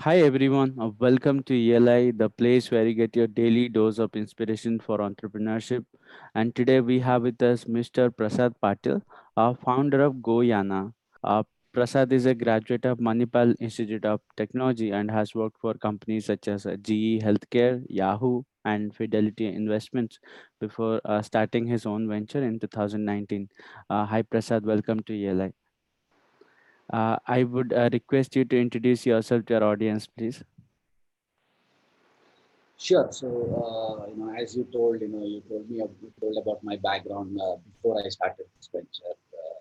Hi everyone, uh, welcome to ELI, the place where you get your daily dose of inspiration for entrepreneurship. And today we have with us Mr. Prasad Patil, uh, founder of GoYana. Uh, Prasad is a graduate of Manipal Institute of Technology and has worked for companies such as uh, GE Healthcare, Yahoo, and Fidelity Investments before uh, starting his own venture in 2019. Uh, hi Prasad, welcome to ELI. Uh, I would uh, request you to introduce yourself to our audience, please. Sure. So, uh, you know, as you told, you know, you told me, you told about my background uh, before I started this venture. Uh,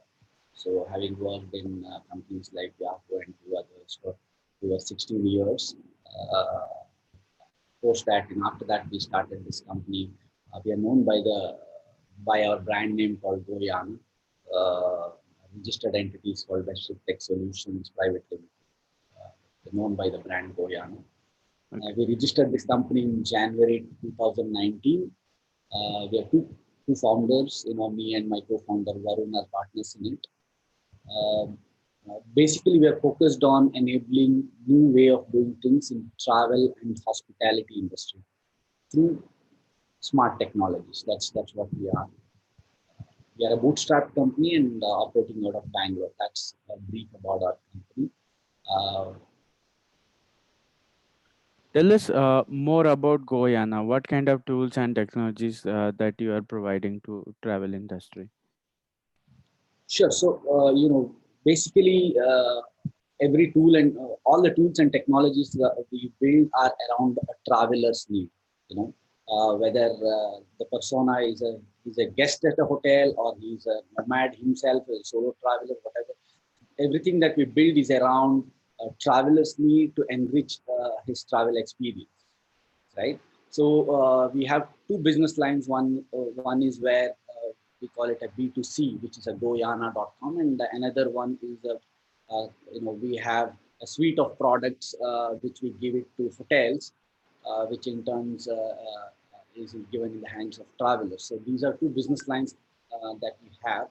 so, having worked in uh, companies like Yahoo and two others for over 16 years, post that, and after that, we started this company. We are known by the by our brand name called GoYana. Registered entities called Western Tech Solutions Private Limited, uh, known by the brand GoYana. Uh, we registered this company in January 2019. Uh, we have two, two founders, you know, me and my co-founder Varun are partners in it. Um, uh, basically, we are focused on enabling new way of doing things in travel and hospitality industry through smart technologies. That's that's what we are. We are a bootstrap company and uh, operating out of Bangalore. That's a brief about our company. Uh, Tell us uh, more about GoYana. What kind of tools and technologies uh, that you are providing to travel industry? Sure. So uh, you know, basically, uh, every tool and all the tools and technologies that we build are around a traveler's need. You know, whether uh, the persona is a is a guest at a hotel or he's a nomad himself, a solo traveler, whatever. Everything that we build is around a traveler's need to enrich uh, his travel experience, right? So uh, we have two business lines. One uh, one is where uh, we call it a B2C, which is a goyana.com, and another one is a uh, you know we have a suite of products uh, which we give it to hotels, which in turns is given in the hands of travelers. So these are two business lines that we have.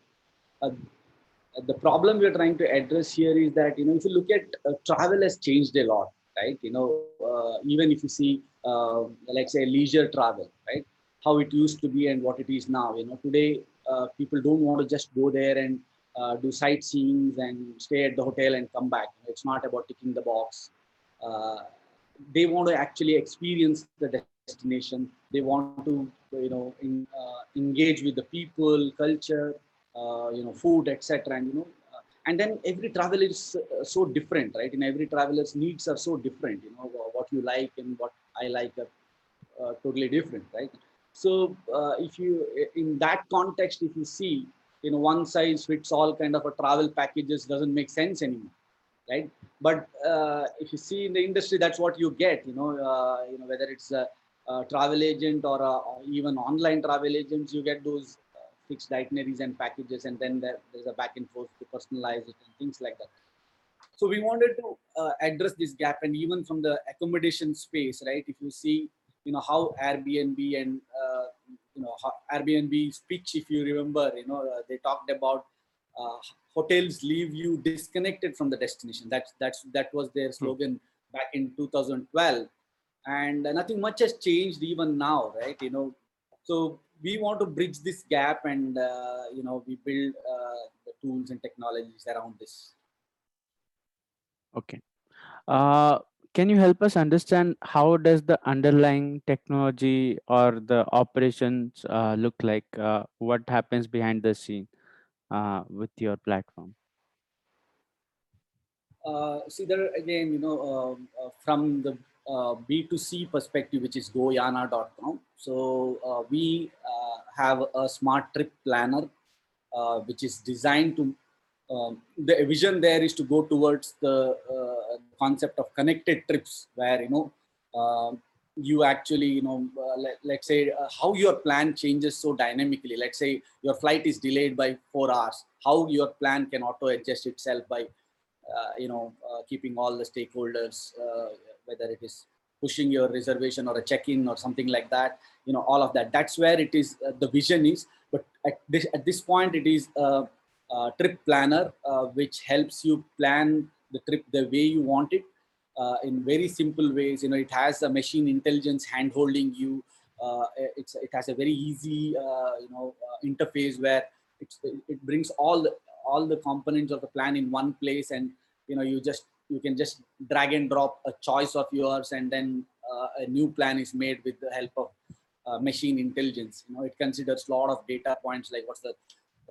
The problem we're trying to address here is that you know if you look at uh, travel has changed a lot right? You know uh, even if you see uh, like say leisure travel right? How it used to be and what it is now. You know today uh, people don't want to just go there and uh, do sightseeing and stay at the hotel and come back. It's not about ticking the box. Uh, they want to actually experience the destination they want to you know in, engage with the people culture uh, you know, food, etc. And you know, uh, and then every travel is uh, so different, right? In every traveler's needs are so different. You know, what you like and what I like are totally different, right? So if you, in that context, if you see, you know, one size fits all kind of a travel packages doesn't make sense anymore right but uh, if you see in the industry that's what you get you know uh, you know whether it's a travel agent or, even online travel agents you get those fixed itineraries and packages, and then there, there's a back and forth to personalize it and things like that. So we wanted to uh, address this gap, and even from the accommodation space, right? If you see, you know how Airbnb and uh, you know Airbnb speech, if you remember, you know uh, they talked about uh, hotels leave you disconnected from the destination. That's that's that was their hmm. slogan back in 2012, and nothing much has changed even now, right? You know, so we want to bridge this gap and uh, you know we build uh, the tools and technologies around this. Okay. Uh, can you help us understand how does the underlying technology or the operations uh, look like? Uh, what happens behind the scene uh, with your platform? Uh, see there again you know um, from the B2C perspective, which is goyana.com. So uh, we uh, have a smart trip planner, uh, which is designed to, um, the vision there is to go towards the uh, concept of connected trips where, you know, um, you actually, you know, uh, let, us say how your plan changes so dynamically. Let's say your flight is delayed by four hours, how your plan can auto adjust itself by, you know, keeping all the stakeholders whether it is pushing your reservation or a check-in or something like that you know all of that that's where it is uh, the vision is but at this at this point it is a, a trip planner uh, which helps you plan the trip the way you want it uh, in very simple ways. You know, it has a machine intelligence hand holding you. Uh, it's, it has a very easy, uh, you know, uh, interface where it brings all the, all the components of the plan in one place and, you know, you just, you can just drag and drop a choice of yours and then uh, a new plan is made with the help of uh, machine intelligence. You know, it considers a lot of data points like what's the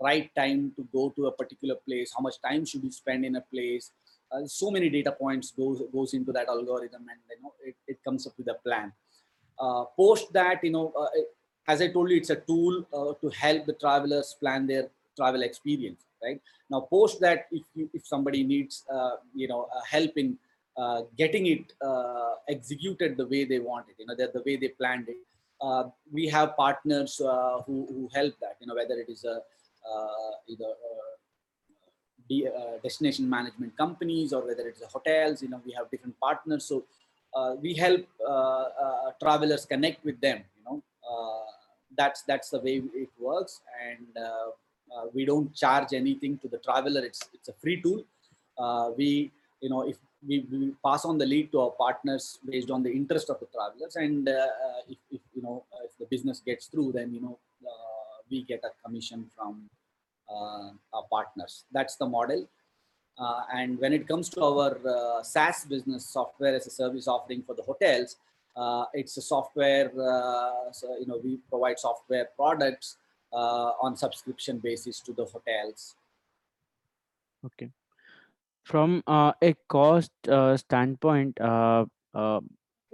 right time to go to a particular place, how much time should you spend in a place, uh, so many data points goes goes into that algorithm and you know it, it comes up with a plan. Uh, post that you know uh, as i told you it's a tool uh, to help the travelers plan their travel experience right now post that if you, if somebody needs uh, you know help in uh, getting it executed the way they want it you know the way they planned it we have partners who, who help that you know whether it is a either de uh, destination management companies or whether it's hotels, you know, we have different partners. So uh, we help uh, uh travelers connect with them, you know, uh, that's, that's the way it works. And uh, Uh, we don't charge anything to the traveler. It's, it's a free tool. Uh, we, you know, if we, we, pass on the lead to our partners based on the interest of the travelers. And uh, if, if, you know, if the business gets through, then, you know, we get a commission from uh, our partners. That's the model. Uh, and when it comes to our uh, SaaS business, software as a service offering for the hotels, it's a software, so, you know, we provide software products on subscription basis to the hotels. Okay. From uh, a cost uh, standpoint, uh,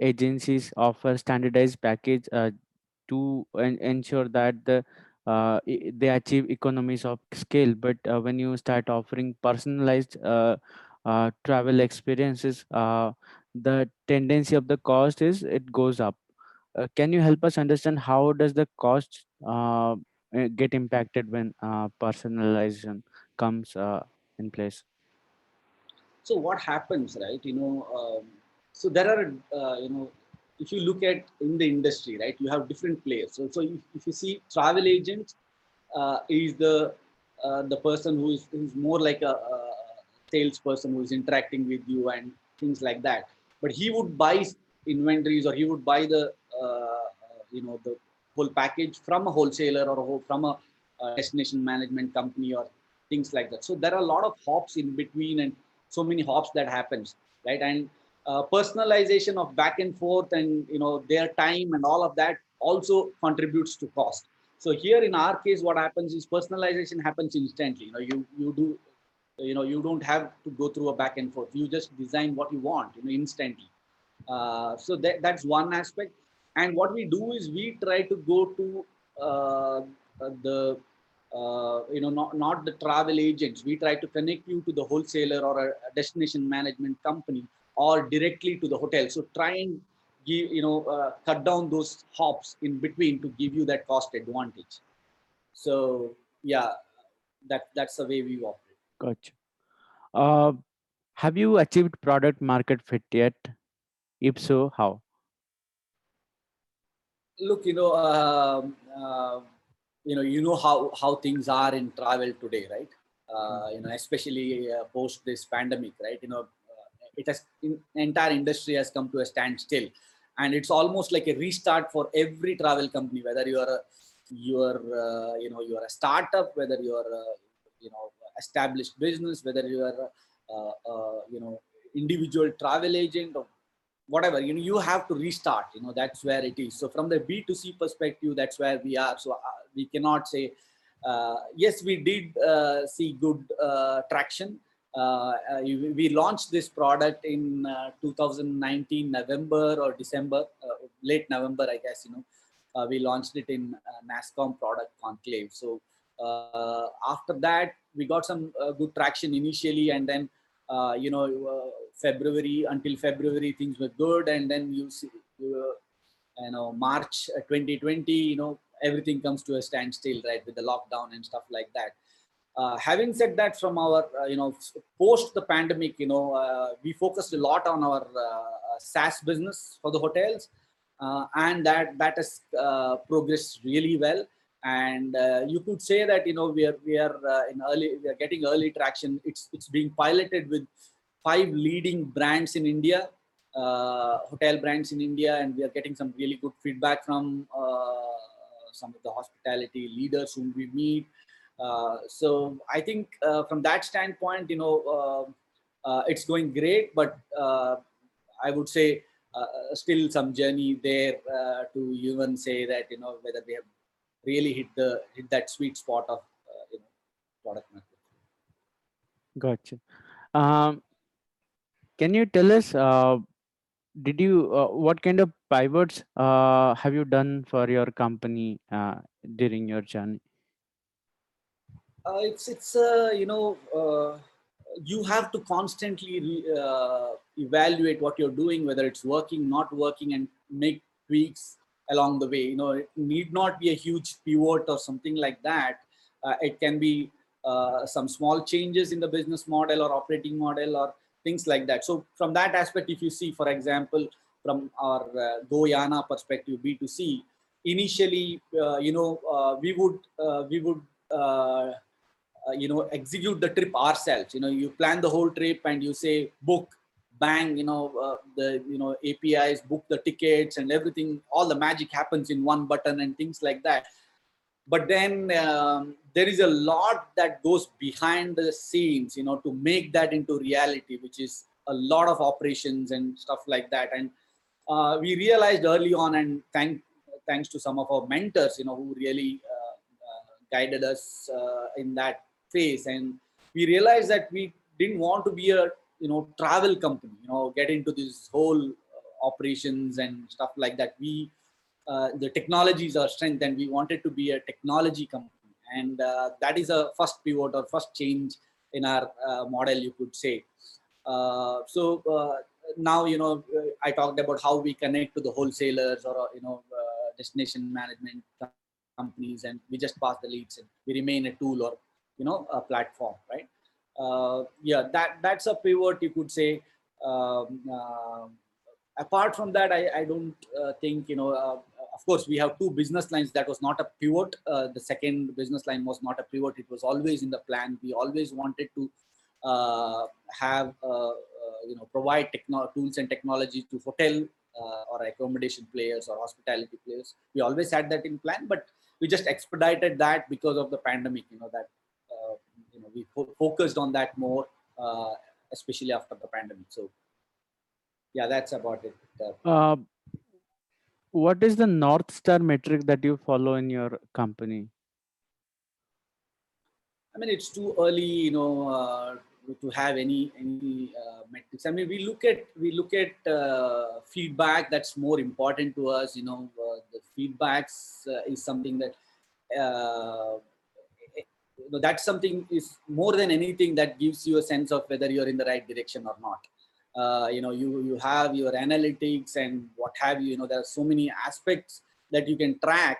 agencies offer standardized package to en ensure that the uh, they achieve economies of scale but uh, when you start offering personalized uh, uh travel experiences uh, the tendency of the cost is it goes up uh, can you help us understand how does the cost get impacted when personalization comes in place so what happens right you know um, so there are you know if you look at in the industry, right, you have different players. So, so if, if you see travel agent uh, is the uh, the person who is who's more like a, a salesperson who is interacting with you and things like that. But he would buy inventories or he would buy the uh, you know the whole package from a wholesaler or from a, a destination management company or things like that. So there are a lot of hops in between and so many hops that happens, right? And uh, personalization of back and forth and you know their time and all of that also contributes to cost. So here in our case what happens is personalization happens instantly. You know you you do you know you don't have to go through a back and forth. You just design what you want you know instantly. Uh, so that, that's one aspect and what we do is we try to go to uh, the uh, you know not, not the travel agents we try to connect you to the wholesaler or a destination management company or directly to the hotel. So try and give, you know, uh, cut down those hops in between to give you that cost advantage. So yeah, that that's the way we operate. Gotcha. Uh, have you achieved product market fit yet? If so, how? Look, you know, uh, uh, you know, you know how how things are in travel today, right? Uh, you know, especially uh, post this pandemic, right? You know, it has in, entire industry has come to a standstill and it's almost like a restart for every travel company whether you are a you are uh, you know you are a startup whether you are a, you know established business whether you are you know individual travel agent or whatever you know you have to restart you know that's where it is so from the b2c perspective that's where we are so uh, we cannot say uh, yes we did uh, see good uh, traction uh, uh, we launched this product in uh, 2019 November or December, late November, I guess. You know, we launched it in NASSCOM Product Conclave. So after that, we got some good traction initially, and then you know February until February things were good, and then you see you know March 2020, you know everything comes to a standstill, right, with the lockdown and stuff like that. Uh, having said that, from our, uh, you know, post the pandemic, you know, uh, we focused a lot on our uh, SaaS business for the hotels, uh, and that that has uh, progressed really well. And you could say that you know we are we are in early we are getting early traction. It's it's being piloted with five leading brands in India, uh, hotel brands in India, and we are getting some really good feedback from uh, some of the hospitality leaders whom we meet. Uh, so I think uh, from that standpoint, you know, it's going great, but I would say still some journey there to even say that you know whether we have really hit the hit that sweet spot of you know product market. Gotcha. Um, can you tell us did you uh, what kind of pivots uh, have you done for your company uh, during your journey? Uh, it's it's uh, you know uh, you have to constantly re, evaluate what you're doing whether it's working not working and make tweaks along the way. You know it need not be a huge pivot or something like that. It can be some small changes in the business model or operating model or things like that. So from that aspect, if you see, for example, from our uh, Goyana perspective, B2C, initially, uh, you know, uh, we would, uh, we would, uh, uh, you know, execute the trip ourselves. You know, you plan the whole trip and you say book, bang, you know, the, you know, APIs, book the tickets and everything, all the magic happens in one button and things like that but then um, there is a lot that goes behind the scenes you know to make that into reality which is a lot of operations and stuff like that. And uh, we realized early on and thank thanks to some of our mentors you know who really uh, uh, guided us uh, in that phase. And we realized that we didn't want to be a you know travel company you know get into this whole uh, operations and stuff like that. We the technology is our strength and we wanted to be a technology company. And uh, that is a first pivot or first change in our uh, model you could say. Uh, so uh, now you know i talked about how we connect to the wholesalers or you know destination management companies and we just pass the leads and we remain a tool or you know a platform right? Yeah that that's a pivot you could say. Um, apart from that i, I don't uh, think you know uh, of course, we have two business lines. That was not a pivot. Uh, the second business line was not a pivot. It was always in the plan. We always wanted to uh, have, uh, uh you know, provide techno- tools and technology to hotel uh, or accommodation players or hospitality players. We always had that in plan, but we just expedited that because of the pandemic. You know that, uh, you know, we fo- focused on that more, especially after the pandemic. So, yeah, that's about it what is the north star metric that you follow in your company? I mean it's too early you know uh, to have any any uh, metrics. I mean we look at we look at uh, feedback that's more important to us you know uh, the feedbacks uh, is something that uh, that's something is more than anything that gives you a sense of whether you're in the right direction or not uh, you know you you have your analytics and what have you you know there are so many aspects that you can track.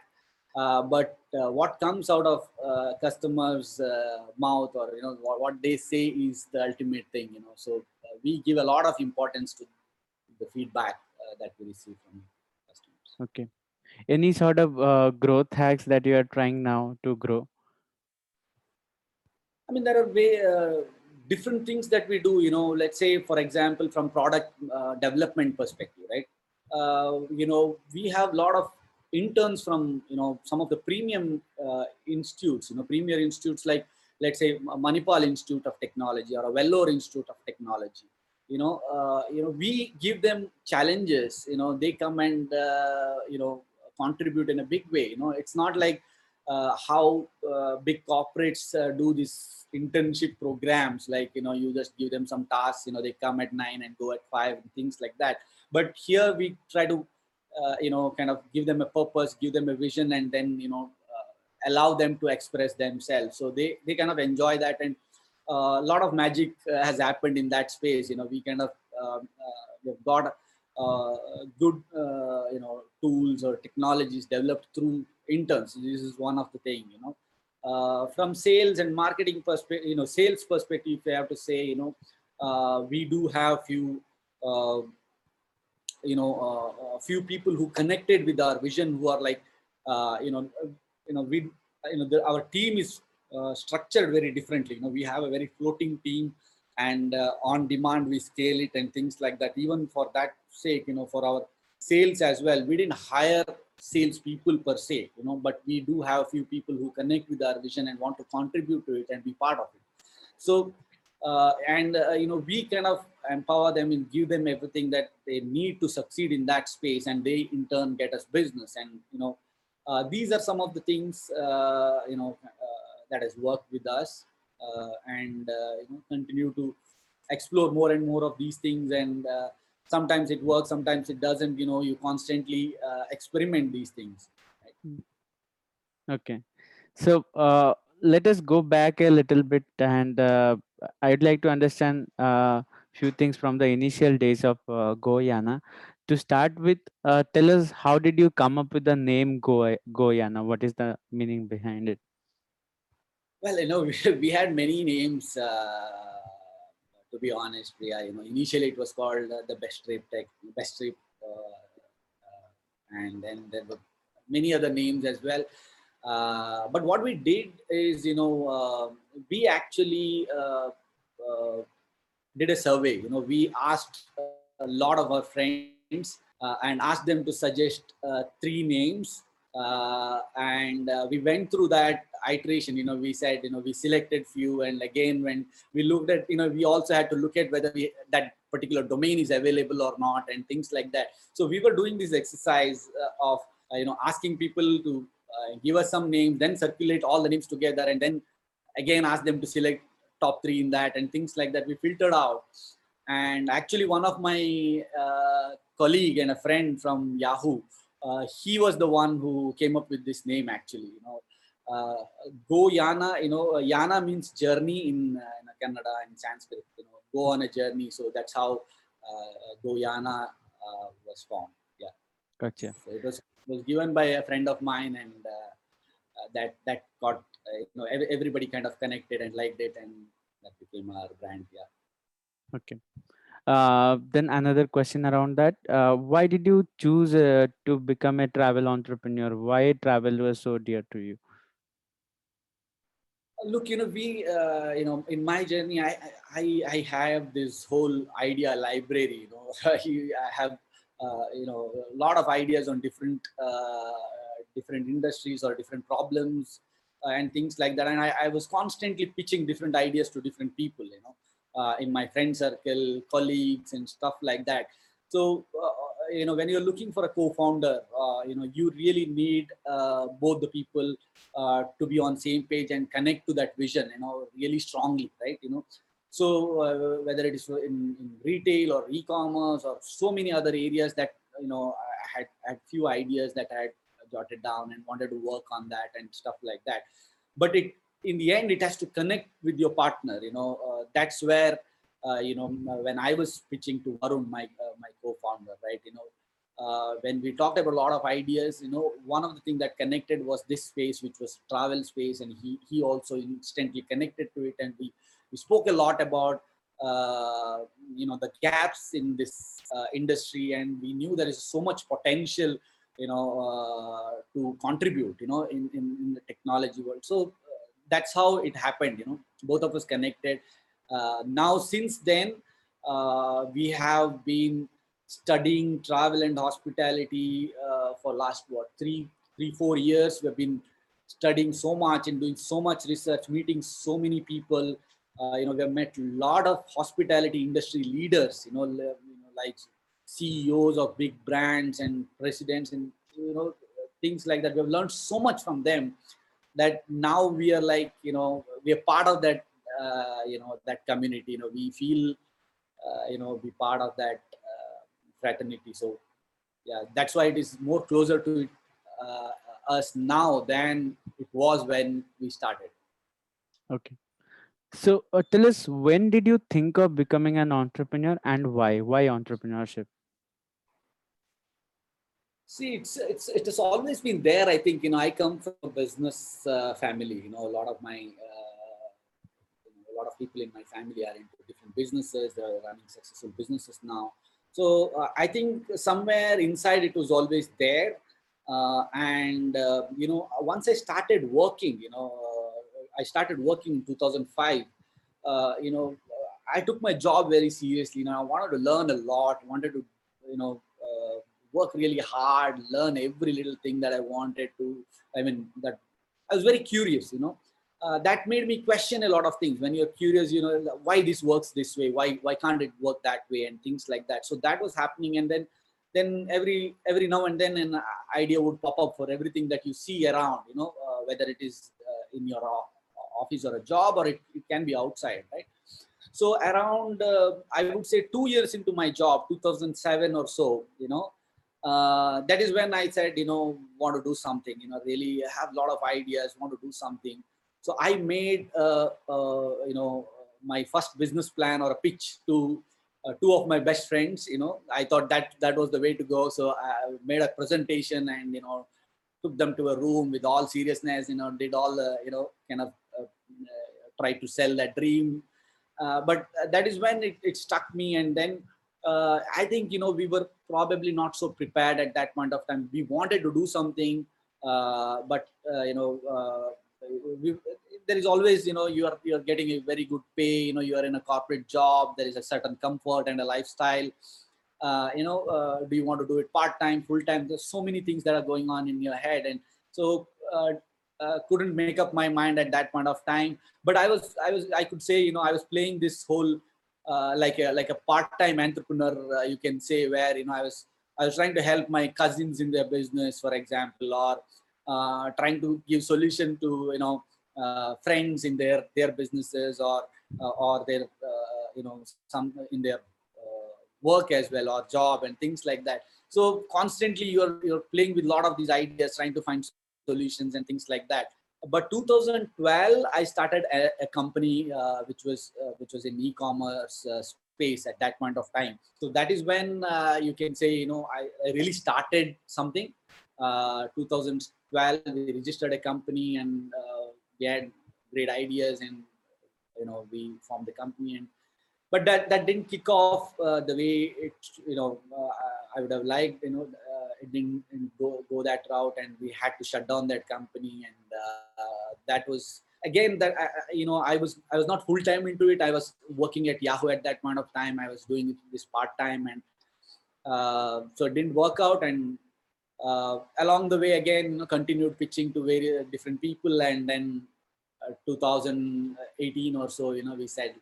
Uh, but uh, what comes out of uh, customers uh, mouth or you know what, what, they say is the ultimate thing you know. So uh, we give a lot of importance to the feedback that we receive from customers. Okay. Any sort of growth hacks that you are trying now to grow? I mean there are way different things that we do you know let's say for example from product uh, development perspective right? Uh, you know we have a lot of interns from you know some of the premium uh, institutes you know premier institutes like let's say manipal institute of technology or a vellore institute of technology. You know uh, you know we give them challenges you know they come and uh, you know contribute in a big way. You know it's not like uh, how big corporates do this internship programs like you know you just give them some tasks you know they come at nine and go at five and things like that. But here we try to uh, you know kind of give them a purpose give them a vision and then you know uh, allow them to express themselves. So they they kind of enjoy that. And uh, a lot of magic uh, has happened in that space. You know we kind of um, uh, we've got uh, good you know tools or technologies developed through interns. This is one of the thing you know uh, from sales and marketing perspective, you know, sales perspective, if I have to say, you know, uh, we do have few, uh, you know, uh, a few people who connected with our vision, who are like, uh, you know, you know, we, you know, the, our team is structured very differently. You know, we have a very floating team, and uh, on demand we scale it and things like that. Even for that sake, you know, for our sales as well, we didn't hire sales people per se, you know, but we do have a few people who connect with our vision and want to contribute to it and be part of it. So, uh, and uh, you know, we kind of empower them and give them everything that they need to succeed in that space, and they in turn get us business. And you know, uh, these are some of the things uh, you know uh, that has worked with us, uh, and you know, continue to explore more and more of these things and sometimes it works sometimes it doesn't you know you constantly uh, experiment these things. Right? Okay. So uh, let us go back a little bit and uh, i'd like to understand a uh, few things from the initial days of uh, goyana to start with uh, tell us how did you come up with the name Go goyana what is the meaning behind it? Well you know we, we had many names uh, to be honest, Priya. You know, initially it was called uh, the Best Trip Tech, Best Trip, uh, uh, and then there were many other names as well. Uh, but what we did is, you know, we actually did a survey. You know, we asked a lot of our friends and asked them to suggest three names uh, and uh, we went through that iteration you know we said you know we selected few and again when we looked at you know we also had to look at whether we, that particular domain is available or not and things like that. So we were doing this exercise uh, of uh, you know asking people to uh, give us some names then circulate all the names together and then again ask them to select top three in that and things like that. We filtered out. And actually one of my uh, colleague and a friend from yahoo uh, he was the one who came up with this name actually you know. Uh, go yana you know uh, yana means journey in, uh, in Kannada and sanskrit you know. Go on a journey so that's how uh, go yana uh, was formed yeah. Gotcha. So it was it was given by a friend of mine and that that got you know everybody kind of connected and liked it and that became our brand yeah. Okay uh, then another question around that uh, why did you choose uh, to become a travel entrepreneur? Why travel was so dear to you? Look you know we uh, you know in my journey i i i have this whole idea library you know. I have uh, you know a lot of ideas on different different industries or different problems and things like that. And I, I was constantly pitching different ideas to different people you know uh, in my friend circle, colleagues, and stuff like that. So, uh, you know, when you're looking for a co-founder, uh, you know, you really need uh, both the people uh, to be on same page and connect to that vision, you know, really strongly, right? You know, so uh, whether it is in, in retail or e-commerce or so many other areas that you know, I had had few ideas that I had jotted down and wanted to work on that and stuff like that. But it in the end it has to connect with your partner you know uh, that's where uh, you know when i was pitching to varun my uh, my co-founder right you know uh, when we talked about a lot of ideas you know one of the things that connected was this space which was travel space and he he also instantly connected to it and we we spoke a lot about uh, you know the gaps in this uh, industry and we knew there is so much potential you know to contribute you know in, in, in the technology world. So that's how it happened you know. Both of us connected. Uh, now since then uh, we have been studying travel and hospitality uh, for last what three three four years. We've been studying so much and doing so much research meeting so many people. Uh, you know we've met a lot of hospitality industry leaders you know, you know like ceos of big brands and presidents and you know things like that. We've learned so much from them that now we are like you know we are part of that uh, you know that community you know we feel uh, you know be part of that uh, fraternity. So yeah that's why it is more closer to uh, us now than it was when we started. Okay. So uh, tell us when did you think of becoming an entrepreneur and why? Why entrepreneurship See, it's it's it has always been there. I think you know I come from a business uh, family. You know, a lot of my uh, you know, a lot of people in my family are into different businesses. They're running successful businesses now. So uh, I think somewhere inside it was always there. Uh, and uh, you know, once I started working, you know, uh, I started working in 2005. you know, I took my job very seriously. You know, I wanted to learn a lot. Wanted to, you know, work really hard, learn every little thing that I wanted to. I mean, that I was very curious. You know, uh, that made me question a lot of things. When you're curious, you know, why this works this way, why why can't it work that way, and things like that. So that was happening, and then then every every now and then an idea would pop up for everything that you see around. You know, uh, whether it is uh, in your office or a job, or it, it can be outside, right? So around, uh, I would say two years into my job, 2007 or so, you know, uh, that is when I said, you know, want to do something, you know, really have a lot of ideas, want to do something. So I made, uh, uh you know, my first business plan or a pitch to uh, two of my best friends. You know, I thought that that was the way to go. So I made a presentation and you know, took them to a room with all seriousness. You know, did all you know, kind of uh, try to sell that dream uh, but that is when it, it struck me and then uh, i think you know we were probably not so prepared at that point of time. We wanted to do something uh, but uh, you know uh, we, there is always you know you are you're getting a very good pay you know you are in a corporate job there is a certain comfort and a lifestyle. Uh, you know do you want to do it part time full time there's so many things that are going on in your head. And so uh, couldn't make up my mind at that point of time. But i was i was i could say you know i was playing this whole uh, like a like a part-time entrepreneur uh, you can say where you know i was i was trying to help my cousins in their business for example or uh, trying to give solution to you know friends in their their businesses or or their you know some in their work as well or job and things like that. So constantly you're you're playing with a lot of these ideas trying to find solutions and things like that but 2012 i started a, a company uh, which was uh, which was in e-commerce uh, space at that point of time. So that is when uh, you can say you know i, I really started something. Uh, 2012 we registered a company and uh, we had great ideas and you know we formed the company. And but that that didn't kick off the way it you know i would have liked you know it didn't, go, go that route and we had to shut down that company. And uh, that was again that you know i was i was not full time into it. I was working at yahoo at that point of time. I was doing this part time and uh, so it didn't work out. And uh, along the way again you know, continued pitching to various different people. And then uh, 2018 or so you know we said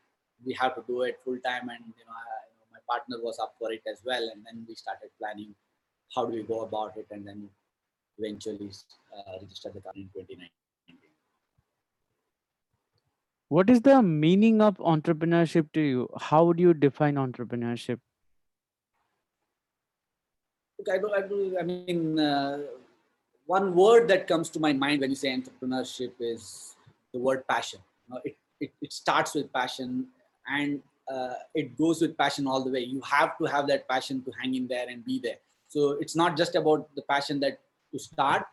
we have to do it full time and you know, I, you know my partner was up for it as well. And then we started planning how do we go about it and then eventually uh, register the company in 2019 what is the meaning of entrepreneurship to you? How would you define entrepreneurship? Look, I, do, I, do, I mean uh, one word that comes to my mind when you say entrepreneurship is the word passion. It, it, it starts with passion and uh, it goes with passion all the way. You have to have that passion to hang in there and be there so it's not just about the passion that to start,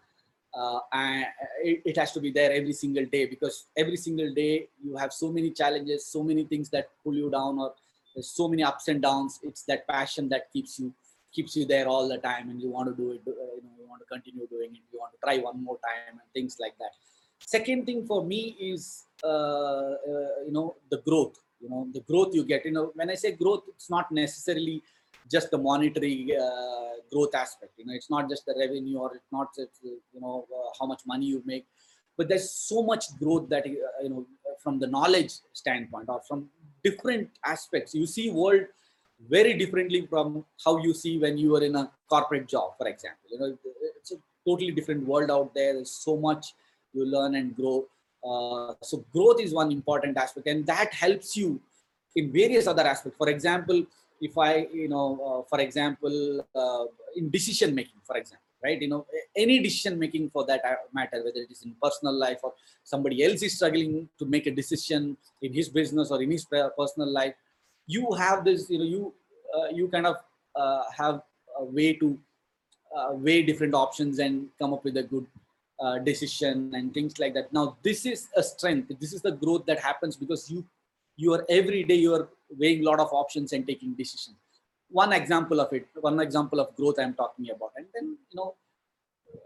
uh, and it, it, has to be there every single day because every single day you have so many challenges, so many things that pull you down, or there's so many ups and downs. It's that passion that keeps you keeps you there all the time, and you want to do it. Uh, you know, you want to continue doing it. You want to try one more time, and things like that. Second thing for me is uh, uh you know the growth. You know the growth you get. You know when I say growth, it's not necessarily just the monetary uh, growth aspect. You know, it's not just the revenue or it's not just you know uh, how much money you make, but there's so much growth that uh, you know from the knowledge standpoint or from different aspects. You see world very differently from how you see when you are in a corporate job, for example. You know, it's a totally different world out there. There's so much you learn and grow. Uh, so growth is one important aspect, and that helps you in various other aspects. For example, if I, you know, uh, for example, uh, in decision making, for example, right? You know, any decision making for that matter, whether it is in personal life or somebody else is struggling to make a decision in his business or in his personal life, you have this, you know, you uh, you kind of uh, have a way to uh, weigh different options and come up with a good uh, decision and things like that. Now, this is a strength. This is the growth that happens because you you are every day you are weighing a lot of options and taking decisions one example of it one example of growth i'm talking about and then you know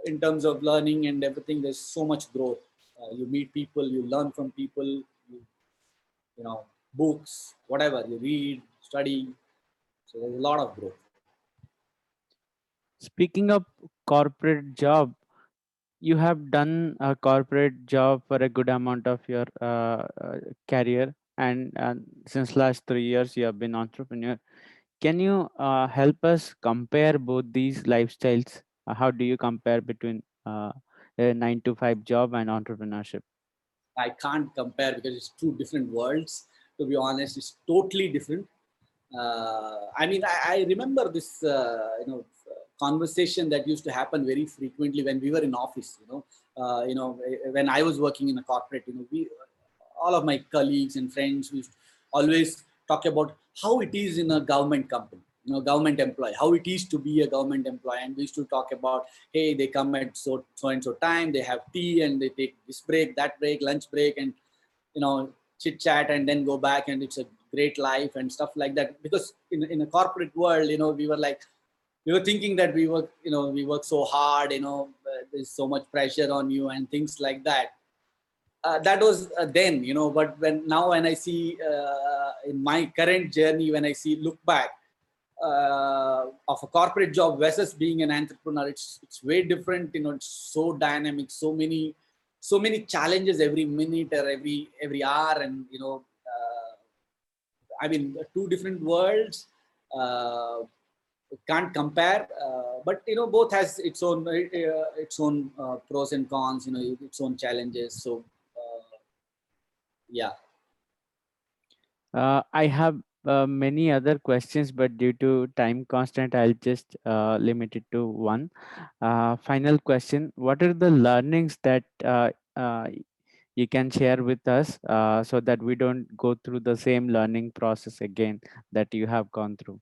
in terms of learning and everything there's so much growth uh, you meet people you learn from people you, you know books, whatever you read, study. So there's a lot of growth. Speaking of corporate job, you have done a corporate job for a good amount of your uh, uh, career, and uh, since last three years you have been entrepreneur. Can you uh, help us compare both these lifestyles? Uh, how do you compare between uh, a nine to five job and entrepreneurship? I can't compare because it's two different worlds. To be honest, it's totally different. Uh, I mean, I, I remember this, uh, you know, conversation that used to happen very frequently when we were in office. You know, uh, you know, when I was working in a corporate, you know, we, all of my colleagues and friends, we always talk about how it is in a government company you know government employee how it is to be a government employee. And we used to talk about hey they come at so so and so time they have tea and they take this break that break lunch break and you know chit chat and then go back and it's a great life and stuff like that. Because in, in a corporate world you know we were like we were thinking that we work you know we work so hard you know uh, there's so much pressure on you and things like that uh, that was uh, then you know but when now when i see uh, in my current journey when i see look back uh, of a corporate job versus being an entrepreneur it's it's way different you know it's so dynamic so many so many challenges every minute or every every hour and you know uh, i mean two different worlds can't compare uh, but you know both has its own uh, its own uh, pros and cons you know its own challenges so yeah i have uh, many other questions, but due to time constant, I'll just uh, limit it to one. Uh, final question: What are the learnings that uh, uh, you can share with us, so that we don't go through the same learning process again that you have gone through?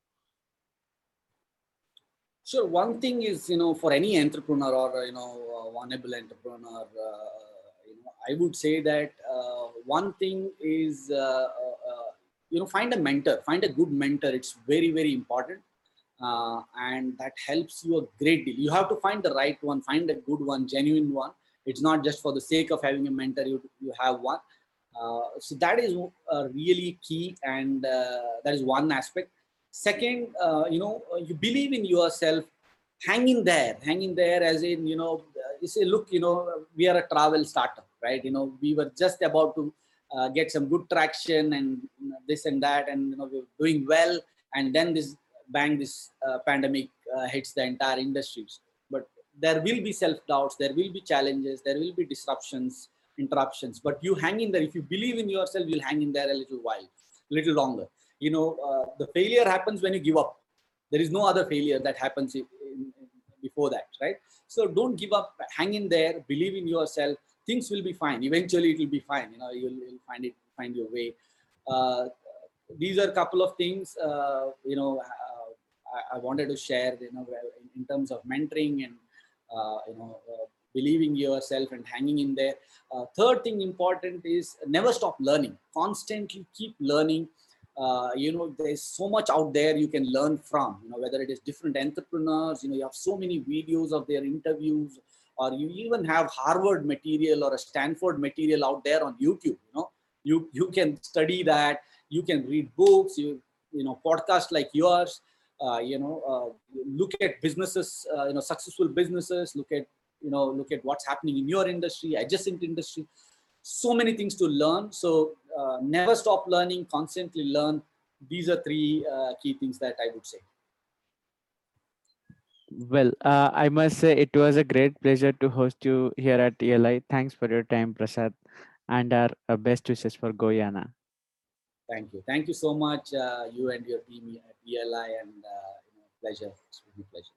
Sure. One thing is, you know, for any entrepreneur or you know, vulnerable entrepreneur, I would say that one thing is you know find a mentor find a good mentor. It's very very important uh, and that helps you a great deal. You have to find the right one find a good one genuine one. It's not just for the sake of having a mentor you, you have one. Uh, so that is uh, really key and uh, that is one aspect. Second uh, you know you believe in yourself hang in there hang in there as in you know uh, you say look you know we are a travel startup right? You know we were just about to uh, get some good traction and this and that and you know we're doing well. And then this bang this uh, pandemic uh, hits the entire industries. But there will be self doubts there will be challenges there will be disruptions interruptions. But you hang in there. If you believe in yourself you'll hang in there a little while a little longer. You know uh, the failure happens when you give up. There is no other failure that happens in, in, before that right? So don't give up. Hang in there. Believe in yourself things will be fine. Eventually, it will be fine. You know, you'll, you'll find it, find your way. Uh, these are a couple of things. Uh, you know, uh, I, I, wanted to share. You know, in, in terms of mentoring and uh, you know, uh, believing yourself and hanging in there. Uh, third thing important is never stop learning. Constantly keep learning. you know, there's so much out there you can learn from. You know, whether it is different entrepreneurs. You know, you have so many videos of their interviews or you even have Harvard material or a Stanford material out there on YouTube. You know, you you can study that. You can read books. You you know podcasts like yours. Uh, you know, uh, look at businesses. Uh, you know, successful businesses. Look at you know look at what's happening in your industry, adjacent industry. So many things to learn. So uh, never stop learning. Constantly learn. These are three uh, key things that I would say. Well, uh, I must say it was a great pleasure to host you here at ELI. Thanks for your time, Prasad, and our uh, best wishes for Goyana. Thank you. Thank you so much, uh, you and your team at ELI, and uh, you know, pleasure. It's really pleasure.